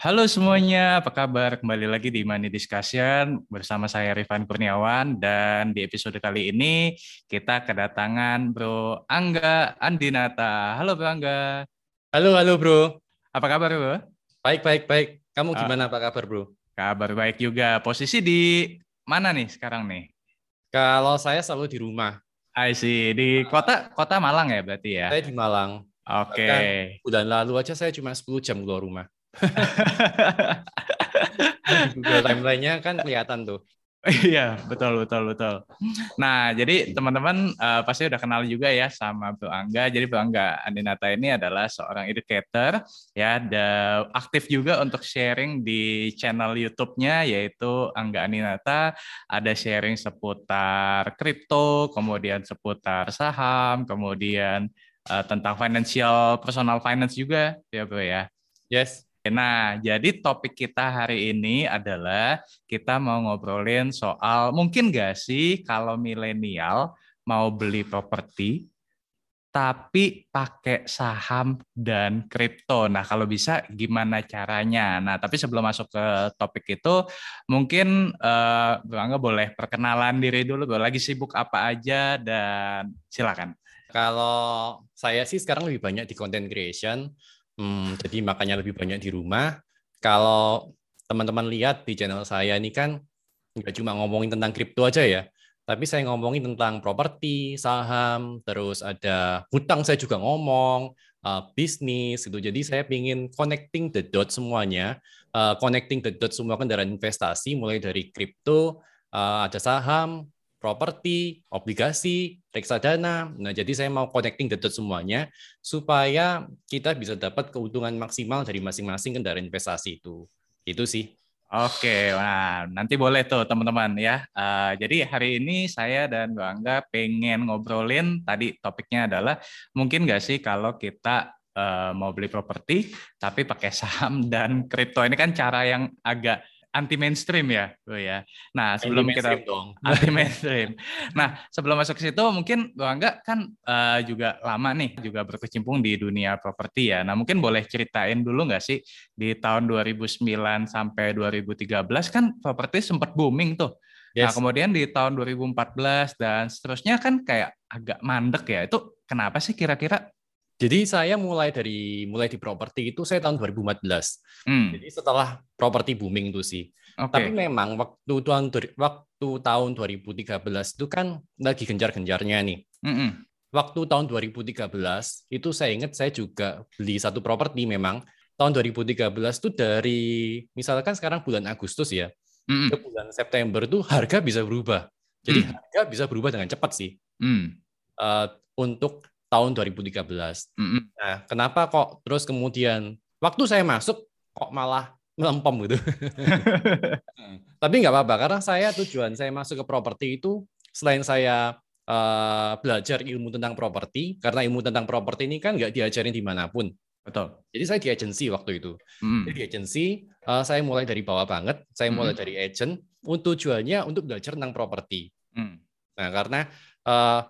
Halo semuanya, apa kabar? Kembali lagi di Money Discussion bersama saya Rifan Kurniawan dan di episode kali ini kita kedatangan Bro Angga Andinata. Halo Bro Angga. Halo, halo Bro. Apa kabar Bro? Baik, baik, baik. Kamu ah. gimana uh, apa kabar Bro? Kabar baik juga. Posisi di mana nih sekarang nih? Kalau saya selalu di rumah. I see. Di kota kota Malang ya berarti ya? Saya di Malang. Oke. Okay. Bulan lalu aja saya cuma 10 jam keluar rumah. Google timeline-nya kan kelihatan tuh. Iya, betul, betul, betul. Nah, jadi teman-teman uh, pasti udah kenal juga ya sama Bu Angga. Jadi Bu Angga Andinata ini adalah seorang educator ya, dan aktif juga untuk sharing di channel YouTube-nya yaitu Angga Andinata. Ada sharing seputar kripto, kemudian seputar saham, kemudian uh, tentang financial, personal finance juga ya Bu ya. Yes. Nah, jadi topik kita hari ini adalah kita mau ngobrolin soal mungkin gak sih kalau milenial mau beli properti tapi pakai saham dan kripto. Nah, kalau bisa gimana caranya? Nah, tapi sebelum masuk ke topik itu, mungkin uh, Bang boleh perkenalan diri dulu, lagi sibuk apa aja, dan silakan. Kalau saya sih sekarang lebih banyak di content creation, Hmm, jadi makanya lebih banyak di rumah. Kalau teman-teman lihat di channel saya ini kan nggak cuma ngomongin tentang kripto aja ya, tapi saya ngomongin tentang properti, saham, terus ada hutang saya juga ngomong, uh, bisnis gitu. Jadi saya ingin connecting the dot semuanya, uh, connecting the dot semua kendaraan investasi mulai dari kripto, uh, ada saham, properti, obligasi, reksadana. Nah, jadi saya mau connecting the dots semuanya supaya kita bisa dapat keuntungan maksimal dari masing-masing kendaraan investasi itu. Itu sih. Oke, nah nanti boleh tuh teman-teman ya. Uh, jadi hari ini saya dan Bang Angga pengen ngobrolin tadi topiknya adalah mungkin nggak sih kalau kita uh, mau beli properti tapi pakai saham dan kripto ini kan cara yang agak anti mainstream ya, Bu ya. Nah, sebelum kita dong. anti mainstream. nah, sebelum masuk ke situ mungkin Bu Angga kan uh, juga lama nih juga berkecimpung di dunia properti ya. Nah, mungkin boleh ceritain dulu nggak sih di tahun 2009 sampai 2013 kan properti sempat booming tuh. Nah, yes. Nah, kemudian di tahun 2014 dan seterusnya kan kayak agak mandek ya. Itu kenapa sih kira-kira jadi saya mulai dari mulai di properti itu saya tahun 2014. Hmm. Jadi setelah properti booming itu sih. Okay. Tapi memang waktu tahun waktu tahun 2013 itu kan lagi gencar-gencarnya nih. Mm -hmm. Waktu tahun 2013 itu saya ingat saya juga beli satu properti memang tahun 2013 itu dari misalkan sekarang bulan Agustus ya. Mm -hmm. Ke bulan September itu harga bisa berubah. Jadi mm. harga bisa berubah dengan cepat sih. Mm. Uh, untuk tahun 2013. Mm -hmm. Nah, kenapa kok terus kemudian waktu saya masuk kok malah melempem gitu. Tapi nggak apa-apa karena saya tujuan saya masuk ke properti itu selain saya uh, belajar ilmu tentang properti karena ilmu tentang properti ini kan nggak diajarin di mana pun. Betul. Jadi saya di agensi waktu itu. Mm. Jadi di agensi uh, saya mulai dari bawah banget. Saya mulai mm. dari agent. Untuk tujuannya untuk belajar tentang properti. Mm. Nah karena uh,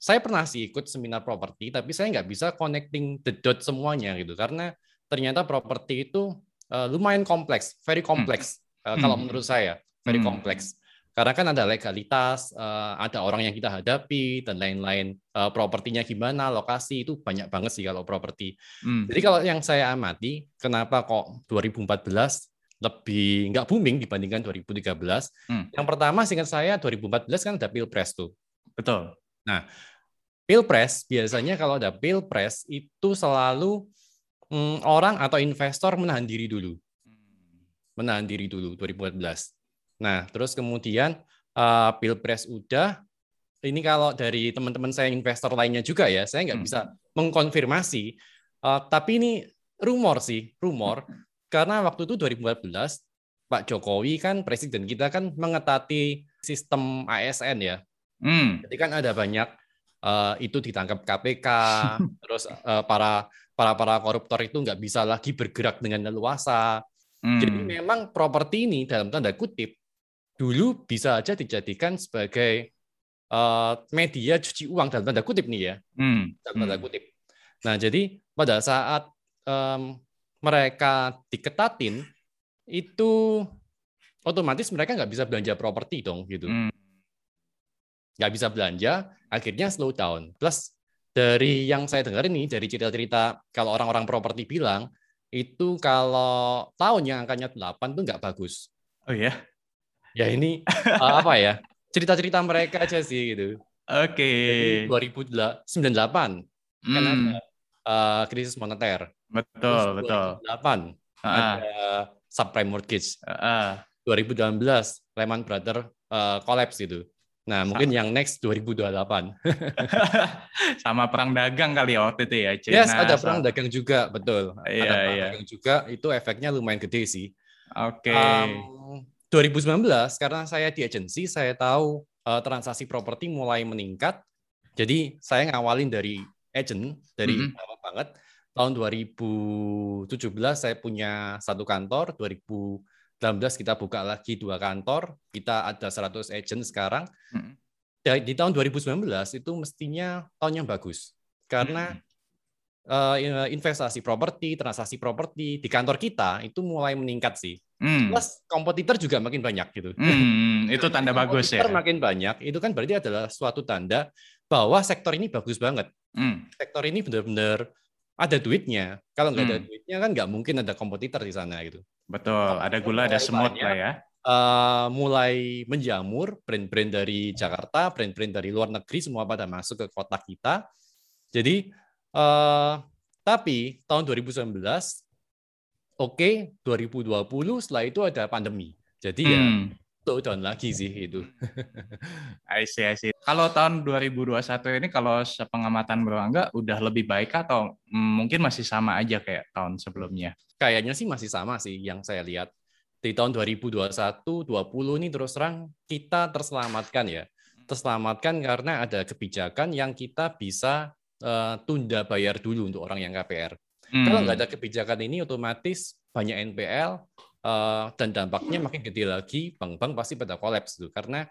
saya pernah sih ikut seminar properti, tapi saya nggak bisa connecting the dot semuanya gitu, karena ternyata properti itu uh, lumayan kompleks, very kompleks hmm. uh, kalau hmm. menurut saya, very hmm. kompleks. Karena kan ada legalitas, uh, ada orang yang kita hadapi dan lain-lain. Uh, propertinya gimana, lokasi itu banyak banget sih kalau properti. Hmm. Jadi kalau yang saya amati, kenapa kok 2014 lebih nggak booming dibandingkan 2013? Hmm. Yang pertama, singkat saya 2014 kan ada pilpres tuh. Betul. Nah, Pilpres biasanya kalau ada pilpres itu selalu mm, orang atau investor menahan diri dulu, menahan diri dulu 2014. Nah terus kemudian uh, pilpres udah, ini kalau dari teman-teman saya investor lainnya juga ya, saya nggak hmm. bisa mengkonfirmasi, uh, tapi ini rumor sih, rumor karena waktu itu 2014 Pak Jokowi kan presiden kita kan mengetati sistem ASN ya. Hmm. Jadi kan ada banyak uh, itu ditangkap KPK, terus uh, para para para koruptor itu nggak bisa lagi bergerak dengan leluasa. Hmm. Jadi memang properti ini dalam tanda kutip dulu bisa aja dijadikan sebagai uh, media cuci uang dalam tanda kutip nih ya, hmm. dalam tanda hmm. kutip. Nah jadi pada saat um, mereka diketatin, itu otomatis mereka nggak bisa belanja properti dong gitu. Hmm. Nggak bisa belanja, akhirnya slow down. Plus dari yang saya dengar ini dari cerita-cerita kalau orang-orang properti bilang itu kalau tahun yang angkanya 8 tuh nggak bagus. Oh ya? Ya ini uh, apa ya? Cerita-cerita mereka aja sih gitu. Oke. Okay. 2098 hmm. kan ada uh, krisis moneter. Betul, Terus betul. 2008 uh. ada subprime mortgage. Uh. 2019 Lehman Brothers uh, collapse gitu. Nah, mungkin yang next 2028. Sama perang dagang kali ya waktu itu ya. China, yes, ada perang dagang juga, betul. Iya, ada perang iya. dagang juga, itu efeknya lumayan gede sih. Oke. Okay. Um, 2019, karena saya di agensi, saya tahu uh, transaksi properti mulai meningkat. Jadi saya ngawalin dari agent, dari mm -hmm. banget. Tahun 2017 saya punya satu kantor, 2000 2019 kita buka lagi dua kantor, kita ada 100 agent sekarang. Hmm. Di tahun 2019 itu mestinya tahun yang bagus. Karena hmm. uh, investasi properti, transaksi properti di kantor kita itu mulai meningkat sih. Hmm. Plus kompetitor juga makin banyak gitu. Hmm, itu tanda bagus ya. makin banyak, itu kan berarti adalah suatu tanda bahwa sektor ini bagus banget. Hmm. Sektor ini benar-benar ada duitnya. Kalau nggak hmm. ada duitnya kan nggak mungkin ada kompetitor di sana gitu. Betul, ada gula, ada semut lah ya. Uh, mulai menjamur brand-brand dari Jakarta, brand-brand dari luar negeri semua pada masuk ke kota kita. Jadi, uh, tapi tahun 2019, oke, okay, 2020 setelah itu ada pandemi. Jadi ya, hmm. ya slow down lagi sih itu. I see, I see. Kalau tahun 2021 ini kalau sepengamatan Berangga udah lebih baik atau mungkin masih sama aja kayak tahun sebelumnya? Kayaknya sih masih sama sih yang saya lihat. Di tahun 2021, 20 ini terus terang kita terselamatkan ya. Terselamatkan karena ada kebijakan yang kita bisa uh, tunda bayar dulu untuk orang yang KPR. Hmm. Kalau nggak ada kebijakan ini otomatis banyak NPL, uh, dan dampaknya makin gede lagi, bank-bank pasti pada kolaps tuh karena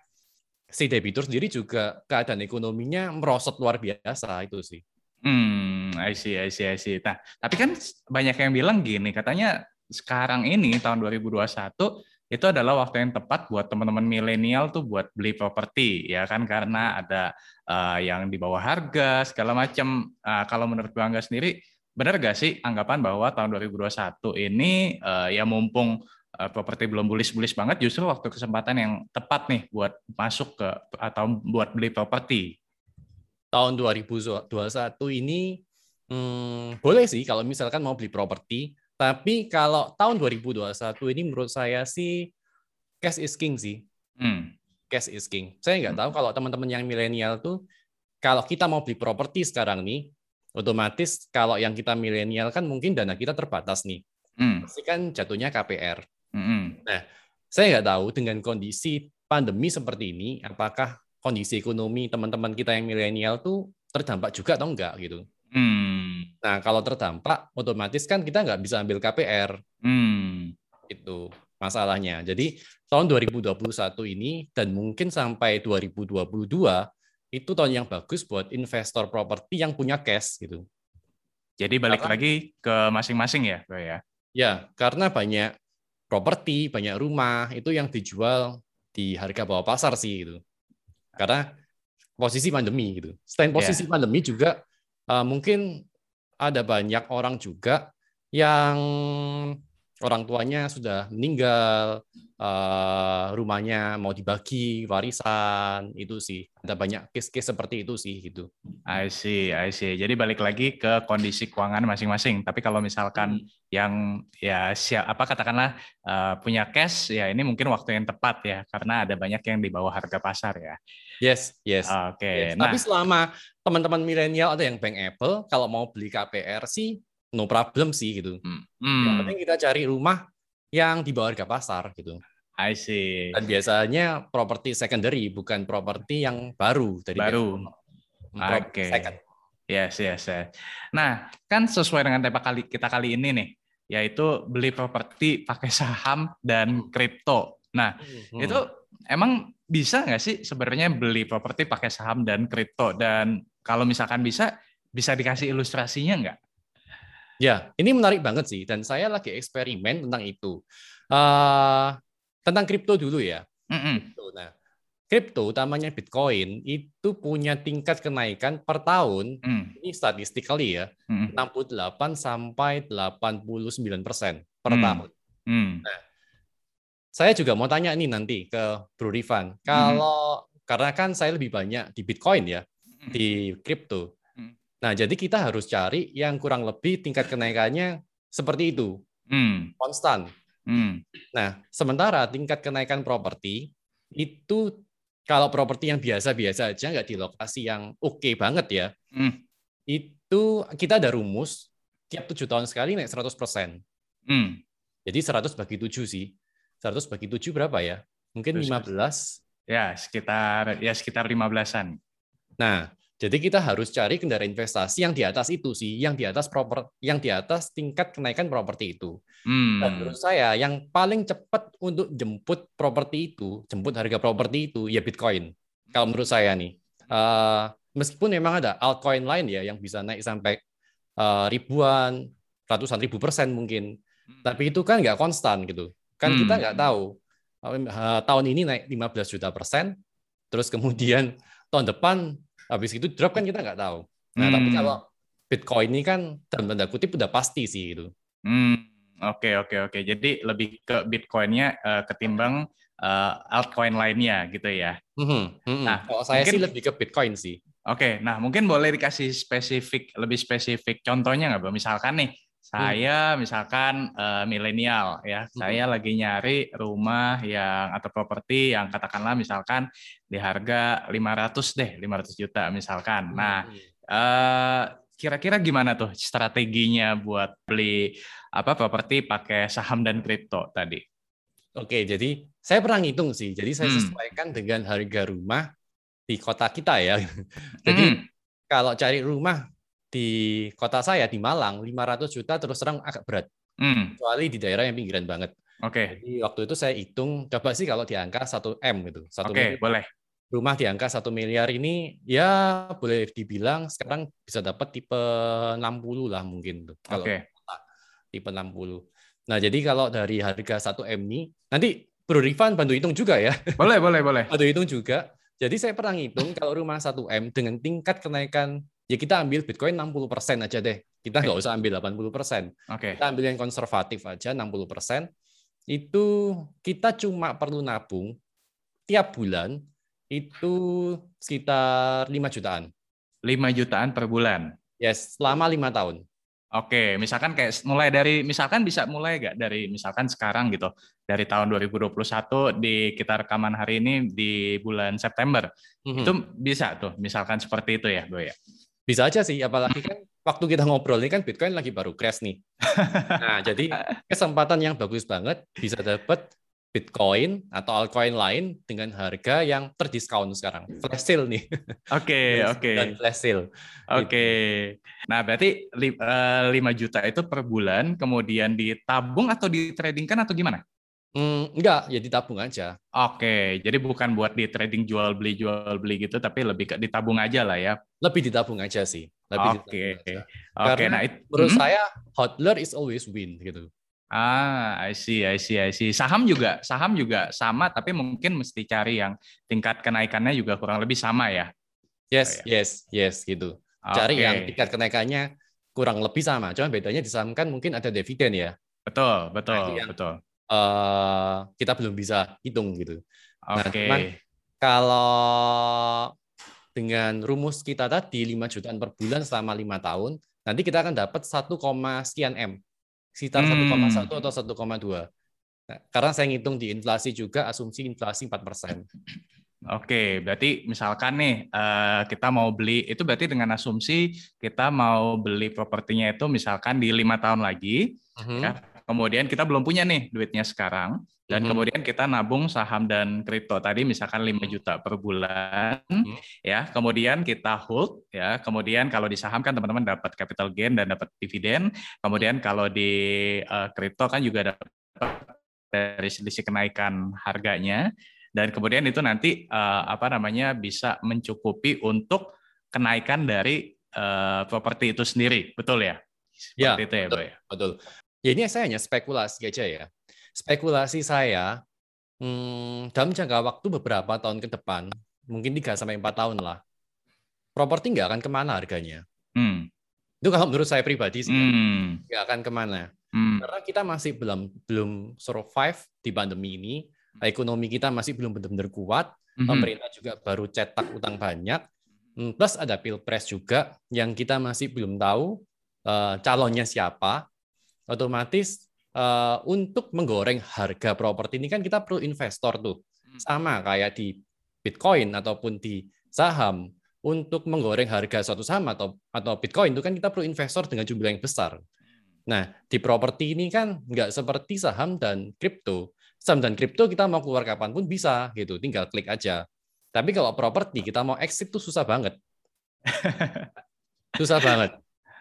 si debitur sendiri juga keadaan ekonominya merosot luar biasa itu sih. Hmm, I see, I see, I see. Nah, tapi kan banyak yang bilang gini, katanya sekarang ini tahun 2021 itu adalah waktu yang tepat buat teman-teman milenial tuh buat beli properti ya kan karena ada uh, yang di bawah harga segala macam. Uh, kalau menurut Bangga sendiri benar gak sih anggapan bahwa tahun 2021 ini uh, ya mumpung uh, properti belum bullish-bullish banget justru waktu kesempatan yang tepat nih buat masuk ke atau buat beli properti. Tahun 2021 ini hmm, boleh sih kalau misalkan mau beli properti, tapi kalau tahun 2021 ini menurut saya sih cash is king sih. Hmm. Cash is king. Saya nggak hmm. tahu kalau teman-teman yang milenial tuh kalau kita mau beli properti sekarang nih otomatis kalau yang kita milenial kan mungkin dana kita terbatas nih. Hmm. Pasti kan jatuhnya KPR. Hmm. Nah, saya nggak tahu dengan kondisi pandemi seperti ini, apakah kondisi ekonomi teman-teman kita yang milenial tuh terdampak juga atau enggak gitu. Hmm. Nah, kalau terdampak, otomatis kan kita nggak bisa ambil KPR. Hmm. Itu masalahnya. Jadi tahun 2021 ini dan mungkin sampai 2022 itu tahun yang bagus buat investor properti yang punya cash gitu. Jadi balik karena, lagi ke masing-masing ya, Bro ya. Ya, karena banyak properti, banyak rumah itu yang dijual di harga bawah pasar sih gitu. Karena posisi pandemi gitu. Selain posisi yeah. pandemi juga uh, mungkin ada banyak orang juga yang orang tuanya sudah meninggal, uh, rumahnya mau dibagi warisan, itu sih. Ada banyak case-case seperti itu sih gitu. I see, I see. Jadi balik lagi ke kondisi keuangan masing-masing. Tapi kalau misalkan hmm. yang ya siap apa katakanlah uh, punya cash ya ini mungkin waktu yang tepat ya karena ada banyak yang di bawah harga pasar ya. Yes, yes. Oke. Okay. Yes. Nah, Tapi selama teman-teman milenial ada yang bank Apple kalau mau beli KPR sih no problem sih gitu. Hmm. Hmm. Yang penting kita cari rumah yang di bawah harga pasar gitu. I see. Dan biasanya properti secondary bukan properti yang baru dari baru. Oke. Okay. Second. Yes, yes, yes. Nah, kan sesuai dengan tema kali kita kali ini nih, yaitu beli properti pakai saham dan kripto. Nah, hmm. itu emang bisa nggak sih sebenarnya beli properti pakai saham dan kripto? Dan kalau misalkan bisa, bisa dikasih ilustrasinya nggak? Ya, ini menarik banget sih, dan saya lagi eksperimen tentang itu. Uh, tentang kripto dulu ya. Mm -hmm. Nah, kripto, utamanya Bitcoin, itu punya tingkat kenaikan per tahun, mm. ini statistically ya, mm. 68 sampai 89 persen per mm. tahun. Mm. Nah, saya juga mau tanya nih nanti ke Bro Rifan, kalau mm. karena kan saya lebih banyak di Bitcoin ya, mm. di kripto. Nah, jadi kita harus cari yang kurang lebih tingkat kenaikannya seperti itu, hmm. konstan. Hmm. Nah, sementara tingkat kenaikan properti itu kalau properti yang biasa-biasa aja nggak di lokasi yang oke okay banget ya, hmm. itu kita ada rumus tiap tujuh tahun sekali naik 100 persen. Hmm. Jadi 100 bagi 7 sih. 100 bagi 7 berapa ya? Mungkin 15? Ya, sekitar ya sekitar 15-an. Nah, jadi kita harus cari kendaraan investasi yang di atas itu sih, yang di atas proper, yang di atas tingkat kenaikan properti itu. Hmm. Dan menurut saya yang paling cepat untuk jemput properti itu, jemput harga properti itu ya Bitcoin. Kalau menurut saya nih, uh, meskipun memang ada altcoin lain ya yang bisa naik sampai uh, ribuan, ratusan ribu persen mungkin, hmm. tapi itu kan nggak konstan gitu. Kan hmm. kita nggak tahu uh, tahun ini naik 15 juta persen, terus kemudian tahun depan habis itu drop kan kita nggak tahu. Nah, hmm. tapi kalau Bitcoin ini kan dalam tanda kutip udah pasti sih itu. Hmm. Oke, okay, oke, okay, oke. Okay. Jadi lebih ke Bitcoinnya uh, ketimbang uh, altcoin lainnya gitu ya. Hmm. Hmm. Nah, kalau saya mungkin, sih lebih ke Bitcoin sih. Oke, okay, nah mungkin boleh dikasih spesifik, lebih spesifik contohnya nggak, Misalkan nih, saya hmm. misalkan uh, milenial ya, hmm. saya lagi nyari rumah yang atau properti yang katakanlah misalkan di harga 500 deh, 500 juta misalkan. Hmm. Nah, uh, kira-kira gimana tuh strateginya buat beli apa properti pakai saham dan kripto tadi? Oke, jadi saya pernah ngitung sih. Jadi saya hmm. sesuaikan dengan harga rumah di kota kita ya. jadi hmm. kalau cari rumah di kota saya di Malang 500 juta terus terang agak berat. Hmm. Kecuali di daerah yang pinggiran banget. Oke. Okay. Jadi waktu itu saya hitung coba sih kalau di angka 1 M gitu. Oke, okay, boleh. Rumah di angka 1 miliar ini ya boleh dibilang sekarang bisa dapat tipe 60 lah mungkin tuh. Kalau okay. tipe 60. Nah, jadi kalau dari harga 1 M ini nanti Bro Rifan bantu hitung juga ya. Boleh, boleh, boleh. Bantu hitung juga. Jadi saya pernah ngitung kalau rumah 1 M dengan tingkat kenaikan ya kita ambil Bitcoin 60% aja deh. Kita nggak okay. usah ambil 80%. Okay. Kita ambil yang konservatif aja 60%. Itu kita cuma perlu nabung tiap bulan itu sekitar 5 jutaan. 5 jutaan per bulan. Yes, selama lima tahun. Oke, misalkan kayak mulai dari misalkan bisa mulai nggak dari misalkan sekarang gitu dari tahun 2021 di kita rekaman hari ini di bulan September mm -hmm. itu bisa tuh misalkan seperti itu ya, Boy ya. Bisa aja sih, apalagi kan waktu kita ngobrol ini kan Bitcoin lagi baru crash nih. Nah, jadi kesempatan yang bagus banget bisa dapat Bitcoin atau altcoin lain dengan harga yang terdiskon sekarang. Flash sale nih. Oke, oke. Okay. Dan flash sale. Oke. Okay. Gitu. Nah, berarti 5 eh, juta itu per bulan, kemudian ditabung atau ditradingkan atau gimana? Hmm, enggak, ya ditabung aja. Oke, jadi bukan buat di trading jual beli jual beli gitu, tapi lebih ke ditabung aja lah ya. Lebih ditabung aja sih. Lebih Oke, oke. Karena nah, it, menurut hmm? saya hodler is always win gitu. Ah, I see, I see, I see. Saham juga, saham juga sama, tapi mungkin mesti cari yang tingkat kenaikannya juga kurang lebih sama ya. Yes, oh, ya. yes, yes gitu. Cari okay. yang tingkat kenaikannya kurang lebih sama. Cuma bedanya di saham kan mungkin ada dividen ya. Betul, betul, nah, betul uh, kita belum bisa hitung gitu. Nah, Oke. Okay. Nah, kalau dengan rumus kita tadi 5 jutaan per bulan selama lima tahun, nanti kita akan dapat 1, sekian M. Sekitar hmm. 1,1 atau 1,2. Nah, karena saya ngitung di inflasi juga, asumsi inflasi 4%. Oke, berarti misalkan nih eh, kita mau beli itu berarti dengan asumsi kita mau beli propertinya itu misalkan di lima tahun lagi, uh -huh. ya, Kemudian kita belum punya nih duitnya sekarang dan hmm. kemudian kita nabung saham dan kripto. Tadi misalkan 5 juta per bulan hmm. ya. Kemudian kita hold ya. Kemudian kalau di saham kan teman-teman dapat capital gain dan dapat dividen. Kemudian kalau di uh, kripto kan juga dapat dari selisih kenaikan harganya. Dan kemudian itu nanti uh, apa namanya bisa mencukupi untuk kenaikan dari uh, properti itu sendiri. Betul ya? Ya, itu ya, betul, ya. Betul. Ya ini saya hanya spekulasi aja ya. Spekulasi saya hmm, dalam jangka waktu beberapa tahun ke depan, mungkin 3 sampai 4 tahun lah. Properti nggak akan ke mana harganya. Hmm. Itu kalau menurut saya pribadi sih, hmm. nggak akan ke mana. Hmm. Karena kita masih belum belum survive di pandemi ini, ekonomi kita masih belum benar-benar kuat, hmm. pemerintah juga baru cetak utang banyak, hmm, plus ada pilpres juga yang kita masih belum tahu uh, calonnya siapa. Otomatis uh, untuk menggoreng harga properti ini kan kita perlu investor tuh, hmm. sama kayak di Bitcoin ataupun di saham untuk menggoreng harga suatu saham atau atau Bitcoin itu kan kita perlu investor dengan jumlah yang besar. Nah, di properti ini kan nggak seperti saham dan kripto. Saham dan kripto kita mau keluar kapan pun bisa gitu, tinggal klik aja. Tapi kalau properti kita mau exit tuh susah banget. susah banget.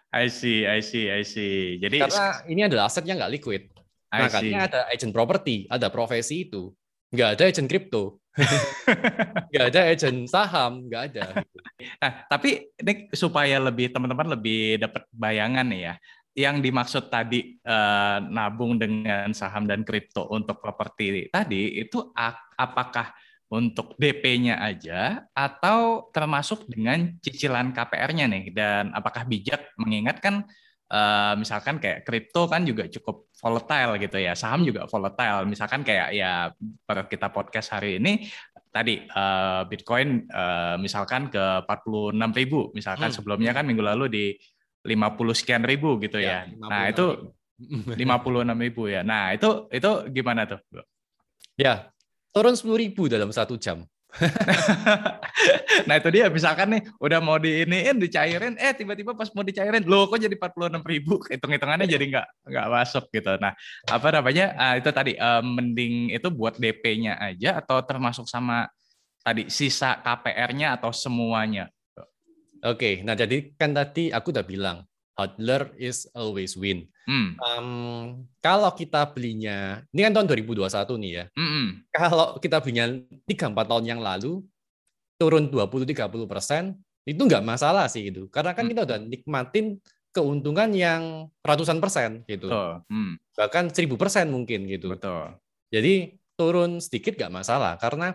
I see, I see, I see. Jadi karena ini adalah aset yang nggak liquid. Makanya ada agent properti, ada profesi itu. Nggak ada agent kripto. nggak ada agent saham, nggak ada. Nah, tapi ini supaya lebih teman-teman lebih dapat bayangan nih ya, yang dimaksud tadi eh, nabung dengan saham dan kripto untuk properti tadi itu apakah untuk DP-nya aja atau termasuk dengan cicilan KPR-nya nih? Dan apakah bijak mengingatkan uh, misalkan kayak kripto kan juga cukup volatile gitu ya saham juga volatile. Misalkan kayak ya per kita podcast hari ini tadi uh, Bitcoin uh, misalkan ke 46 ribu. Misalkan hmm. sebelumnya kan minggu lalu di 50 sekian ribu gitu ya, ya. nah itu 56 ribu ya. Nah itu itu gimana tuh ya turun 10 ribu dalam satu jam. Nah itu dia. Misalkan nih udah mau diiniin dicairin eh tiba-tiba pas mau dicairin lo kok jadi 46 ribu? Hitung-hitungannya jadi nggak nggak masuk gitu. Nah apa namanya? Uh, itu tadi uh, mending itu buat DP-nya aja atau termasuk sama tadi sisa KPR-nya atau semuanya? Oke, nah jadi kan tadi aku udah bilang hodler is always win. Hmm. Um, kalau kita belinya, ini kan tahun 2021 nih ya. Hmm. Kalau kita belinya 3-4 tahun yang lalu, turun 20-30 persen, itu nggak masalah sih gitu. Karena kan hmm. kita udah nikmatin keuntungan yang ratusan persen gitu. Hmm. Bahkan seribu persen mungkin gitu. Betul. Jadi turun sedikit nggak masalah karena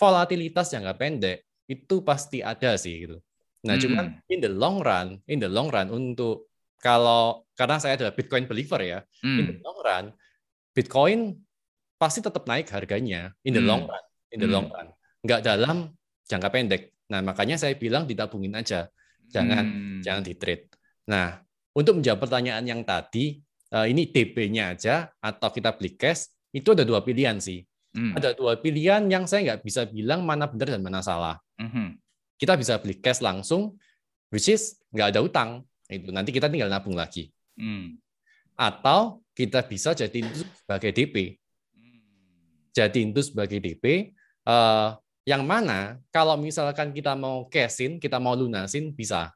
volatilitas jangka pendek itu pasti ada sih gitu. Nah, hmm. cuman in the long run, in the long run untuk kalau karena saya adalah Bitcoin believer ya, hmm. in the long run Bitcoin pasti tetap naik harganya in the hmm. long run, in the hmm. long run. Nggak dalam jangka pendek. Nah, makanya saya bilang ditabungin aja. Jangan hmm. jangan di trade. Nah, untuk menjawab pertanyaan yang tadi, uh, ini DP-nya aja atau kita beli cash, itu ada dua pilihan sih. Hmm. Ada dua pilihan yang saya nggak bisa bilang mana benar dan mana salah. Hmm kita bisa beli cash langsung, which is nggak ada utang. Itu nanti kita tinggal nabung lagi. Hmm. Atau kita bisa jadi itu sebagai DP. Jadi itu sebagai DP. Uh, eh, yang mana kalau misalkan kita mau cashin, kita mau lunasin bisa.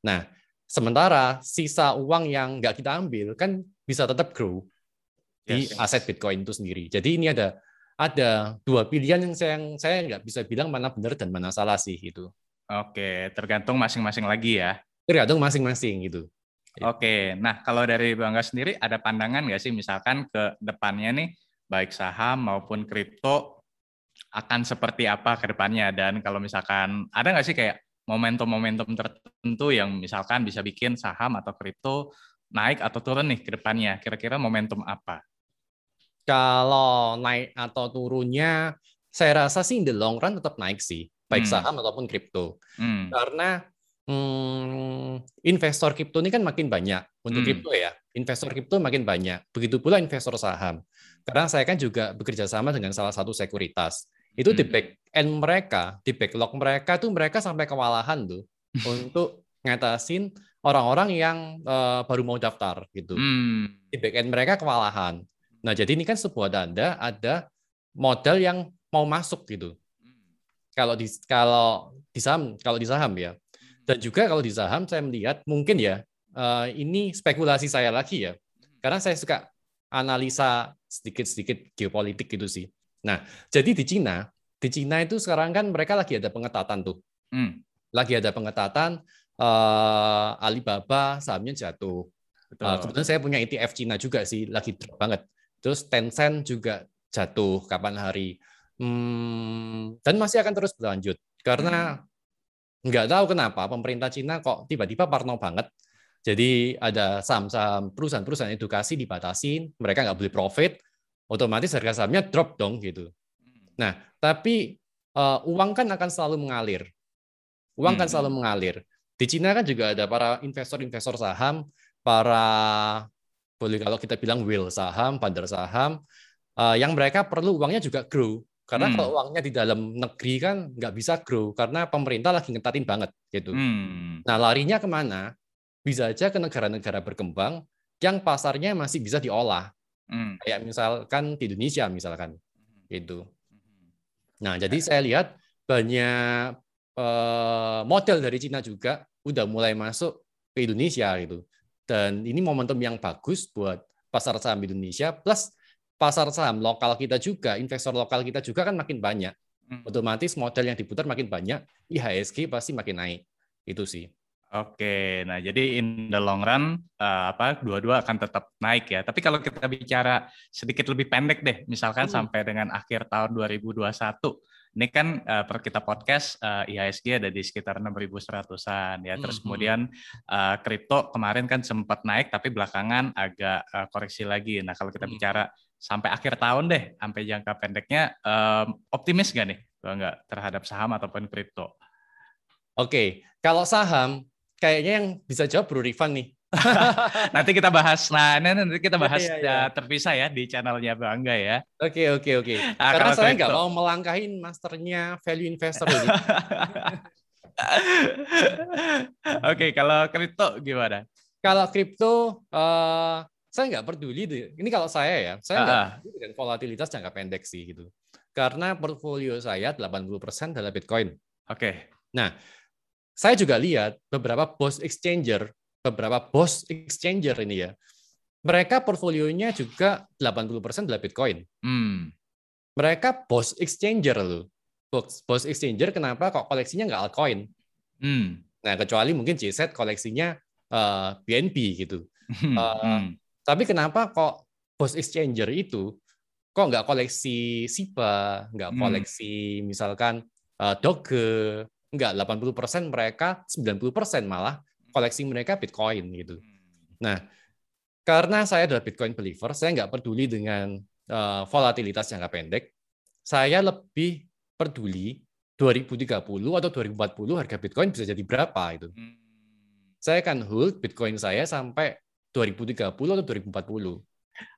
Nah, sementara sisa uang yang nggak kita ambil kan bisa tetap grow di yes. aset Bitcoin itu sendiri. Jadi ini ada ada dua pilihan yang saya yang saya nggak bisa bilang mana benar dan mana salah sih itu. Oke, tergantung masing-masing lagi ya. Tergantung masing-masing gitu. Oke, nah kalau dari Bangga sendiri ada pandangan nggak sih misalkan ke depannya nih baik saham maupun kripto akan seperti apa ke depannya dan kalau misalkan ada nggak sih kayak momentum-momentum tertentu yang misalkan bisa bikin saham atau kripto naik atau turun nih ke depannya kira-kira momentum apa? Kalau naik atau turunnya, saya rasa sih in the long run tetap naik sih, baik hmm. saham ataupun kripto. Hmm. Karena hmm, investor kripto ini kan makin banyak untuk hmm. kripto ya. Investor kripto makin banyak. Begitu pula investor saham. Karena saya kan juga bekerja sama dengan salah satu sekuritas. Itu hmm. di back end mereka, di backlog mereka tuh mereka sampai kewalahan tuh untuk ngatasin orang-orang yang uh, baru mau daftar gitu. Hmm. Di back end mereka kewalahan. Nah, jadi ini kan sebuah tanda ada modal yang mau masuk gitu. Kalau di kalau di saham kalau di saham ya. Dan juga kalau di saham saya melihat mungkin ya uh, ini spekulasi saya lagi ya. Karena saya suka analisa sedikit-sedikit geopolitik gitu sih. Nah, jadi di Cina, di Cina itu sekarang kan mereka lagi ada pengetatan tuh. Hmm. Lagi ada pengetatan uh, Alibaba sahamnya jatuh. Betul. Uh, kebetulan saya punya ETF Cina juga sih, lagi drop banget. Terus Tencent juga jatuh kapan hari. Hmm, dan masih akan terus berlanjut karena hmm. nggak tahu kenapa pemerintah Cina kok tiba-tiba parno banget. Jadi ada saham-saham perusahaan-perusahaan edukasi dibatasin, mereka nggak boleh profit, otomatis harga sahamnya drop dong gitu. Nah, tapi uh, uang kan akan selalu mengalir. Uang kan hmm. kan selalu mengalir. Di Cina kan juga ada para investor-investor saham, para boleh kalau kita bilang whale saham, bandar saham, uh, yang mereka perlu uangnya juga grow. Karena hmm. kalau uangnya di dalam negeri kan nggak bisa grow karena pemerintah lagi ngetatin banget gitu. Hmm. Nah larinya ke mana? Bisa aja ke negara-negara berkembang yang pasarnya masih bisa diolah. Hmm. Kayak misalkan di Indonesia misalkan itu. Nah jadi ya. saya lihat banyak uh, model dari Cina juga udah mulai masuk ke Indonesia gitu. Dan ini momentum yang bagus buat pasar saham Indonesia plus pasar saham lokal kita juga, investor lokal kita juga kan makin banyak. Hmm. Otomatis model yang diputar makin banyak, IHSG pasti makin naik. Itu sih. Oke, nah jadi in the long run uh, apa dua-dua akan tetap naik ya. Tapi kalau kita bicara sedikit lebih pendek deh, misalkan hmm. sampai dengan akhir tahun 2021, ini kan uh, per kita podcast uh, eh, IHSG ada di sekitar 6.100-an ya. Terus mm -hmm. kemudian uh, kripto kemarin kan sempat naik tapi belakangan agak uh, koreksi lagi. Nah, kalau kita mm -hmm. bicara sampai akhir tahun deh, sampai jangka pendeknya um, optimis nggak nih? Nggak terhadap saham ataupun kripto? Oke, kalau saham kayaknya yang bisa jawab Bro Rifan nih. nanti kita bahas. Nah, nanti kita bahas iya, iya. terpisah ya di channelnya Bangga ya. Oke, oke, oke. Nah, Karena saya nggak mau melangkahin masternya value investor ini. oke, kalau kripto gimana? Kalau kripto, uh, saya nggak peduli. Ini kalau saya ya, saya nggak uh. peduli dengan volatilitas jangka pendek sih gitu. Karena portfolio saya 80% adalah Bitcoin. Oke. Okay. Nah, saya juga lihat beberapa bos exchanger beberapa bos exchanger ini ya, mereka portfolionya juga 80% adalah Bitcoin. Hmm. Mereka bos exchanger loh. Bos, bos exchanger kenapa kok koleksinya nggak altcoin? Hmm. Nah, kecuali mungkin JZ koleksinya uh, eh, BNB gitu. Hmm. Uh, Tapi kenapa kok bos exchanger itu kok nggak koleksi SIBA, nggak hmm. koleksi hmm. misalkan uh, Doge, nggak 80% mereka 90% malah koleksi mereka Bitcoin gitu. Hmm. Nah, karena saya adalah Bitcoin believer, saya nggak peduli dengan uh, volatilitas jangka pendek. Saya lebih peduli 2030 atau 2040 harga Bitcoin bisa jadi berapa itu. Hmm. Saya akan hold Bitcoin saya sampai 2030 atau 2040.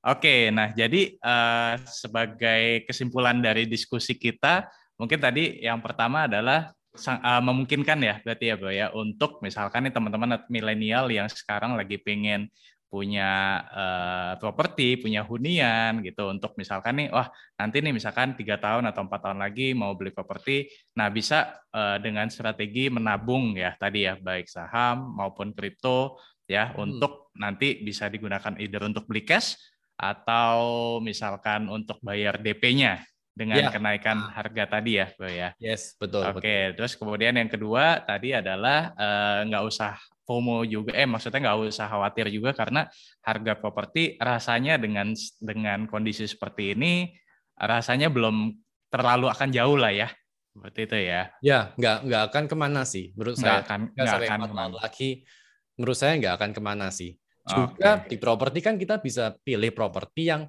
Oke, nah jadi uh, sebagai kesimpulan dari diskusi kita, mungkin tadi yang pertama adalah uh, memungkinkan ya berarti ya Bro ya untuk misalkan nih teman-teman milenial yang sekarang lagi pengen punya uh, properti, punya hunian gitu untuk misalkan nih, wah nanti nih misalkan tiga tahun atau empat tahun lagi mau beli properti, nah bisa uh, dengan strategi menabung ya tadi ya baik saham maupun kripto ya hmm. untuk nanti bisa digunakan either untuk beli cash atau misalkan untuk bayar DP-nya dengan ya. kenaikan harga tadi ya, Bro ya. Yes, betul. Oke, betul. terus kemudian yang kedua tadi adalah eh, nggak uh, usah FOMO juga, eh maksudnya nggak usah khawatir juga karena harga properti rasanya dengan dengan kondisi seperti ini rasanya belum terlalu akan jauh lah ya, seperti itu ya. Ya, nggak nggak akan ke mana sih, menurut nggak saya. Akan, nggak akan ke mana. lagi, menurut saya nggak akan ke mana sih. Juga okay. di properti kan kita bisa pilih properti yang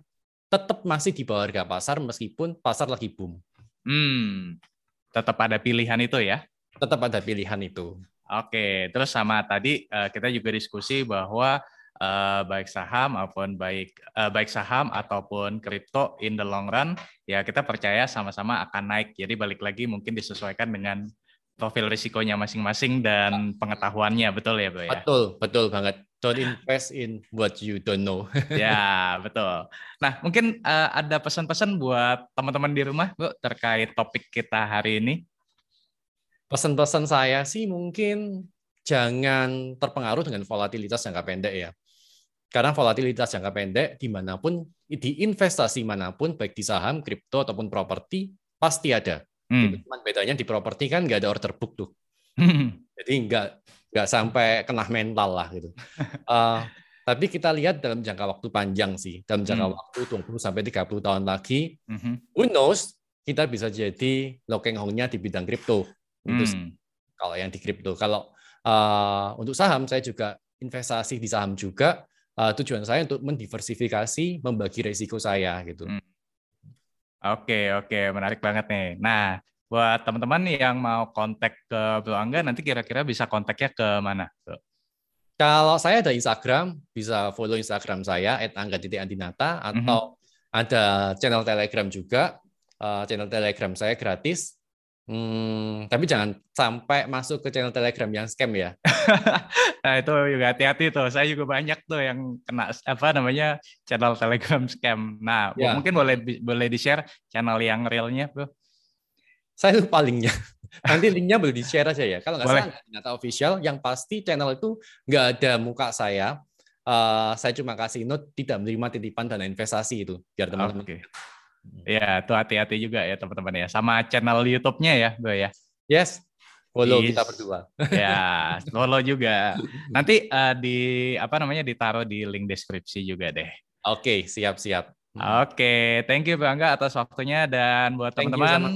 tetap masih di bawah harga pasar meskipun pasar lagi boom. Hmm, tetap ada pilihan itu ya? Tetap ada pilihan itu. Oke, terus sama tadi eh, kita juga diskusi bahwa eh, baik saham maupun baik eh, baik saham ataupun kripto in the long run ya kita percaya sama-sama akan naik. Jadi balik lagi mungkin disesuaikan dengan profil risikonya masing-masing dan pengetahuannya, betul ya, Bu ya? Betul, betul banget don't invest in what you don't know. ya, betul. Nah, mungkin uh, ada pesan-pesan buat teman-teman di rumah, Bu, terkait topik kita hari ini. Pesan-pesan saya sih mungkin jangan terpengaruh dengan volatilitas jangka pendek ya. Karena volatilitas jangka pendek di mana pun, di investasi mana pun, baik di saham, kripto, ataupun properti, pasti ada. Hmm. Cuman bedanya di properti kan nggak ada order book tuh. Hmm. Jadi nggak nggak sampai kena mental lah gitu. Uh, tapi kita lihat dalam jangka waktu panjang sih, dalam jangka hmm. waktu 20 sampai 30 tahun lagi, hmm. who knows kita bisa jadi Lokeng Hongnya di bidang kripto. Itu hmm. kalau yang di kripto. Kalau uh, untuk saham saya juga investasi di saham juga. Uh, tujuan saya untuk mendiversifikasi, membagi resiko saya gitu. Hmm. Oke, oke, menarik banget nih. Nah, buat teman-teman yang mau kontak ke Bro Angga, nanti kira-kira bisa kontaknya ke mana? Kalau saya ada Instagram, bisa follow Instagram saya @angga.andinata atau hmm. ada channel Telegram juga. Uh, channel Telegram saya gratis. Hmm, tapi jangan sampai masuk ke channel Telegram yang scam ya. nah itu juga hati-hati tuh. Saya juga banyak tuh yang kena apa namanya channel Telegram scam. Nah ya. mungkin boleh boleh di share channel yang realnya, bro. Saya lupa linknya. Nanti linknya boleh di share aja ya. Kalau nggak salah data official, yang pasti channel itu nggak ada muka saya. Uh, saya cuma kasih note tidak menerima titipan dana investasi itu biar teman-teman. Okay. Ya, tuh hati-hati juga ya teman-teman ya. Sama channel YouTube-nya ya, Bro ya. Yes. Follow yes. kita berdua. ya, follow juga. Nanti uh, di apa namanya ditaruh di link deskripsi juga deh. Oke, okay, siap-siap. Oke, okay, thank you Bang atas waktunya dan buat teman-teman.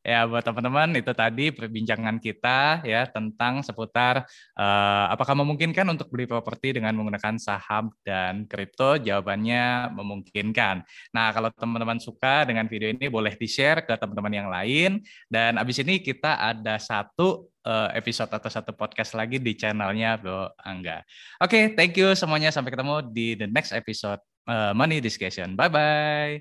Ya, buat teman-teman itu tadi perbincangan kita ya tentang seputar uh, apakah memungkinkan untuk beli properti dengan menggunakan saham dan kripto? Jawabannya memungkinkan. Nah, kalau teman-teman suka dengan video ini boleh di-share ke teman-teman yang lain dan abis ini kita ada satu uh, episode atau satu podcast lagi di channelnya Bro Angga. Oke, okay, thank you semuanya sampai ketemu di the next episode uh, Money Discussion. Bye bye.